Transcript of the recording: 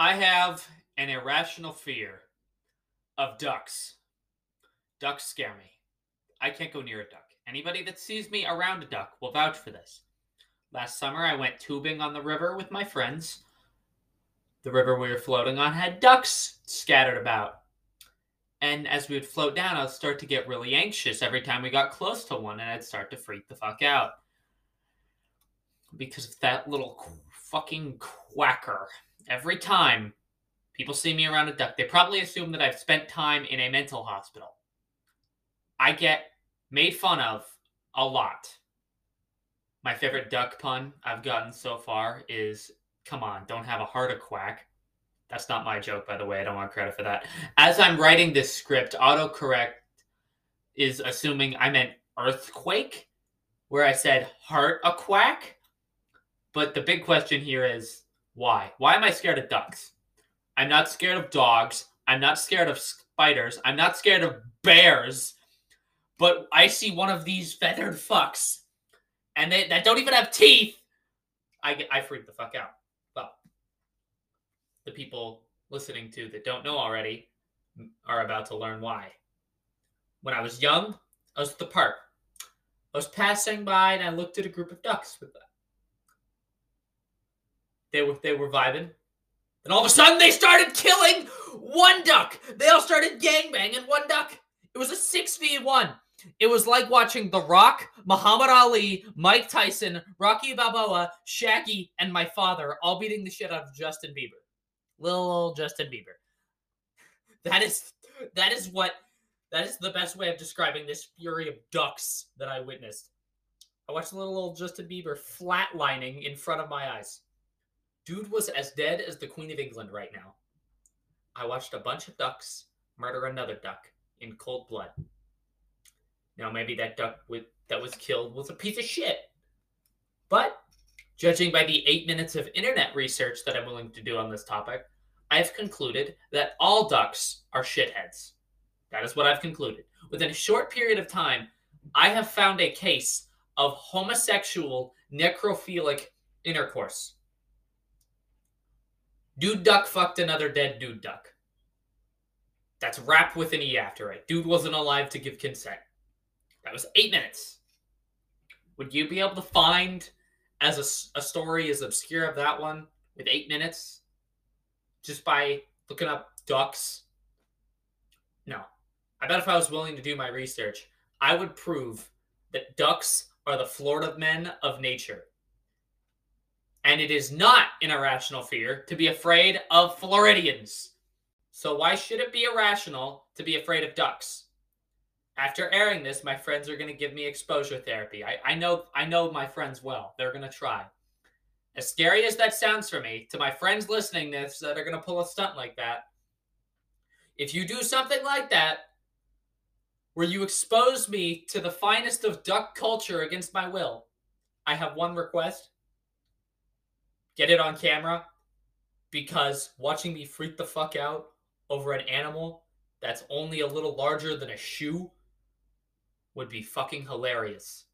I have an irrational fear of ducks. Ducks scare me. I can't go near a duck. Anybody that sees me around a duck will vouch for this. Last summer, I went tubing on the river with my friends. The river we were floating on had ducks scattered about. And as we would float down, I'd start to get really anxious every time we got close to one, and I'd start to freak the fuck out. Because of that little fucking quacker. Every time people see me around a duck, they probably assume that I've spent time in a mental hospital. I get made fun of a lot. My favorite duck pun I've gotten so far is come on, don't have a heart a quack. That's not my joke, by the way. I don't want credit for that. As I'm writing this script, autocorrect is assuming I meant earthquake, where I said heart a quack. But the big question here is why? Why am I scared of ducks? I'm not scared of dogs. I'm not scared of spiders. I'm not scared of bears. But I see one of these feathered fucks, and they that don't even have teeth. I get I freak the fuck out. Well, the people listening to that don't know already are about to learn why. When I was young, I was at the park. I was passing by and I looked at a group of ducks with. They were they were vibing. And all of a sudden they started killing one duck. They all started gangbanging one duck. It was a 6v1. It was like watching The Rock, Muhammad Ali, Mike Tyson, Rocky Balboa, Shaggy, and my father all beating the shit out of Justin Bieber. Little old Justin Bieber. That is that is what that is the best way of describing this fury of ducks that I witnessed. I watched little old Justin Bieber flatlining in front of my eyes. Dude was as dead as the Queen of England right now. I watched a bunch of ducks murder another duck in cold blood. Now maybe that duck with that was killed was a piece of shit. But judging by the eight minutes of internet research that I'm willing to do on this topic, I've concluded that all ducks are shitheads. That is what I've concluded. Within a short period of time, I have found a case of homosexual necrophilic intercourse. Dude duck fucked another dead dude duck. That's wrapped with an E after it. Dude wasn't alive to give consent. That was eight minutes. Would you be able to find as a story as obscure of that one with eight minutes just by looking up ducks? No. I bet if I was willing to do my research, I would prove that ducks are the Florida men of nature. And it is not an irrational fear to be afraid of Floridians. So why should it be irrational to be afraid of ducks? After airing this, my friends are going to give me exposure therapy. I, I know I know my friends well. They're going to try. As scary as that sounds for me, to my friends listening this that are going to pull a stunt like that, if you do something like that, where you expose me to the finest of duck culture against my will, I have one request. Get it on camera because watching me freak the fuck out over an animal that's only a little larger than a shoe would be fucking hilarious.